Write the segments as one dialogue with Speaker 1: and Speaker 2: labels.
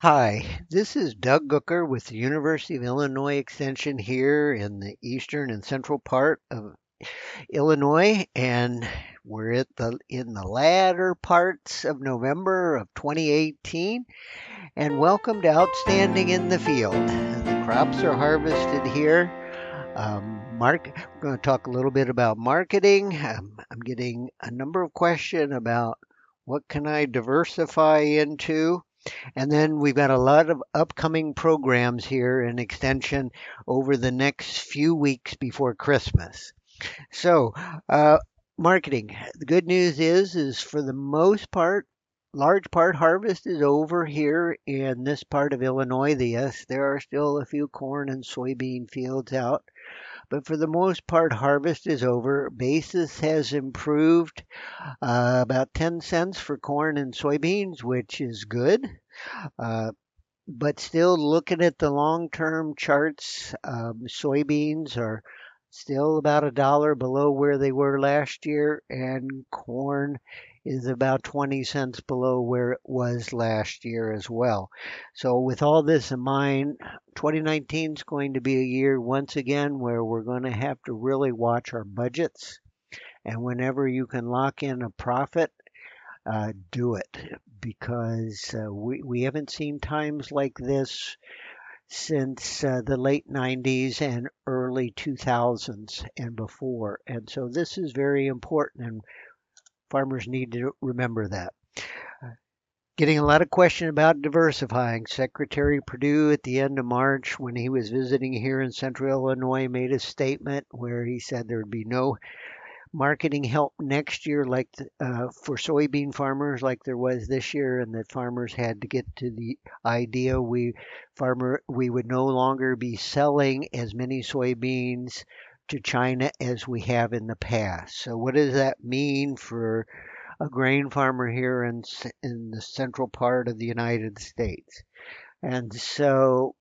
Speaker 1: Hi, this is Doug Gucker with the University of Illinois Extension here in the eastern and central part of Illinois, and we're at the in the latter parts of November of 2018. And welcome to Outstanding in the Field. The crops are harvested here. Um, Mark, we're going to talk a little bit about marketing. Um, I'm getting a number of questions about what can I diversify into. And then we've got a lot of upcoming programs here in Extension over the next few weeks before Christmas. So, uh, marketing. The good news is, is for the most part, large part harvest is over here in this part of Illinois. Yes, there are still a few corn and soybean fields out, but for the most part, harvest is over. Basis has improved uh, about 10 cents for corn and soybeans, which is good. Uh, but still looking at the long term charts, um, soybeans are still about a dollar below where they were last year, and corn is about 20 cents below where it was last year as well. So, with all this in mind, 2019 is going to be a year once again where we're going to have to really watch our budgets. And whenever you can lock in a profit, uh, do it because uh, we, we haven't seen times like this since uh, the late 90s and early 2000s and before. And so this is very important, and farmers need to remember that. Getting a lot of question about diversifying. Secretary Perdue at the end of March, when he was visiting here in central Illinois, made a statement where he said there would be no marketing help next year like uh, for soybean farmers like there was this year and that farmers had to get to the idea we farmer we would no longer be selling as many soybeans to China as we have in the past. So what does that mean for a grain farmer here in in the central part of the United States? And so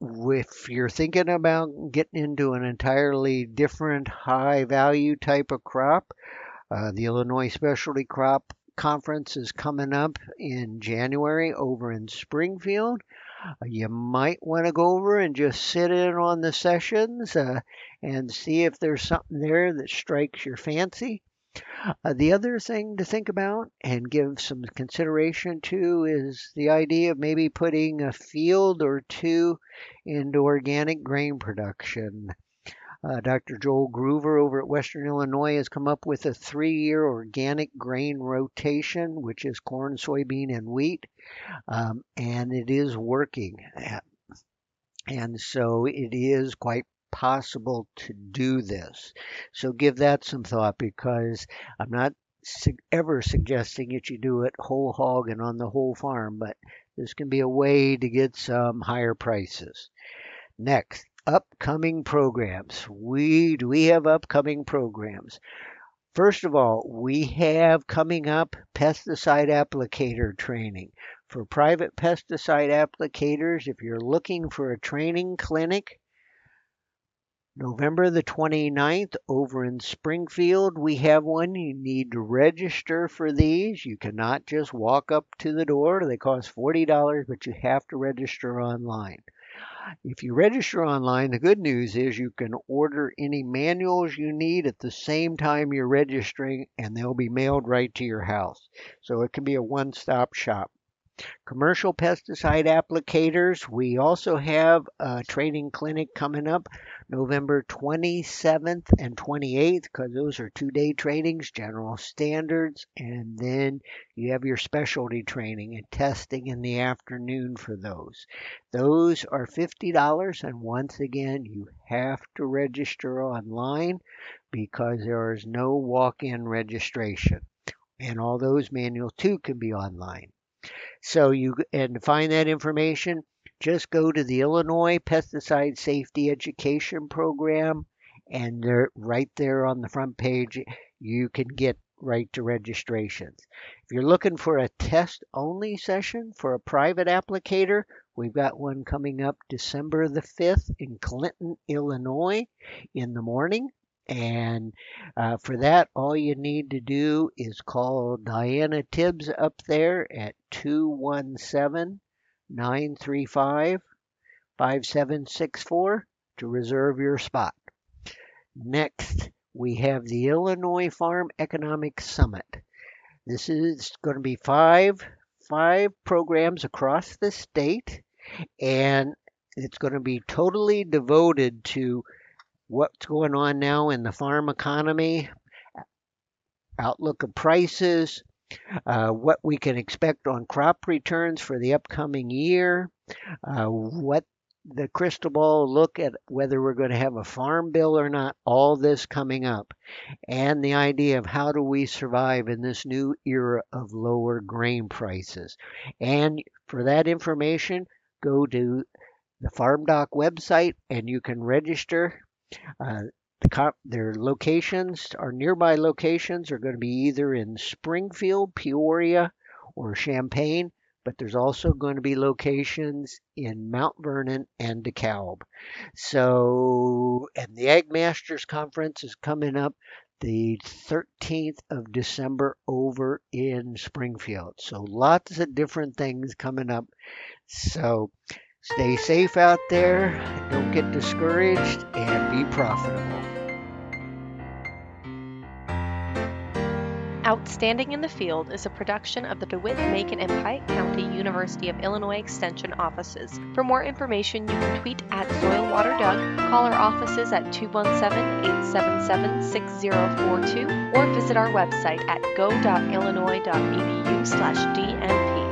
Speaker 1: if you're thinking about getting into an entirely different high value type of crop, uh, the Illinois Specialty Crop Conference is coming up in January over in Springfield. Uh, you might want to go over and just sit in on the sessions uh, and see if there's something there that strikes your fancy. Uh, the other thing to think about and give some consideration to is the idea of maybe putting a field or two into organic grain production. Uh, Dr. Joel Gruver over at Western Illinois has come up with a three year organic grain rotation, which is corn, soybean, and wheat, um, and it is working. And so it is quite possible to do this. So give that some thought because I'm not ever suggesting that you do it whole hog and on the whole farm, but this can be a way to get some higher prices. Next, upcoming programs. We do we have upcoming programs? First of all, we have coming up pesticide applicator training. For private pesticide applicators, if you're looking for a training clinic, November the 29th over in Springfield, we have one. You need to register for these. You cannot just walk up to the door. They cost $40, but you have to register online. If you register online, the good news is you can order any manuals you need at the same time you're registering, and they'll be mailed right to your house. So it can be a one stop shop. Commercial pesticide applicators, we also have a training clinic coming up November 27th and 28th because those are two day trainings, general standards, and then you have your specialty training and testing in the afternoon for those. Those are $50, and once again, you have to register online because there is no walk in registration. And all those manuals too can be online. So you and find that information, just go to the Illinois Pesticide Safety Education Program, and they're right there on the front page. You can get right to registrations. If you're looking for a test only session for a private applicator, we've got one coming up December the 5th in Clinton, Illinois in the morning. And uh, for that, all you need to do is call Diana Tibbs up there at 217 935 5764 to reserve your spot. Next, we have the Illinois Farm Economic Summit. This is going to be five five programs across the state and it's going to be totally devoted to what's going on now in the farm economy, outlook of prices, uh, what we can expect on crop returns for the upcoming year, uh, what the crystal ball look at whether we're going to have a farm bill or not, all this coming up, and the idea of how do we survive in this new era of lower grain prices. And for that information, go to the Farm Doc website and you can register. Uh, the their locations, our nearby locations, are going to be either in Springfield, Peoria, or Champaign, but there's also going to be locations in Mount Vernon and DeKalb. So, and the Ag Masters Conference is coming up the 13th of December over in Springfield. So, lots of different things coming up. So, Stay safe out there, don't get discouraged, and be profitable.
Speaker 2: Outstanding in the Field is a production of the DeWitt, Macon, and Piatt County University of Illinois Extension offices. For more information, you can tweet at SoilWaterDoug, call our offices at 217-877-6042, or visit our website at go.illinois.edu slash DMP.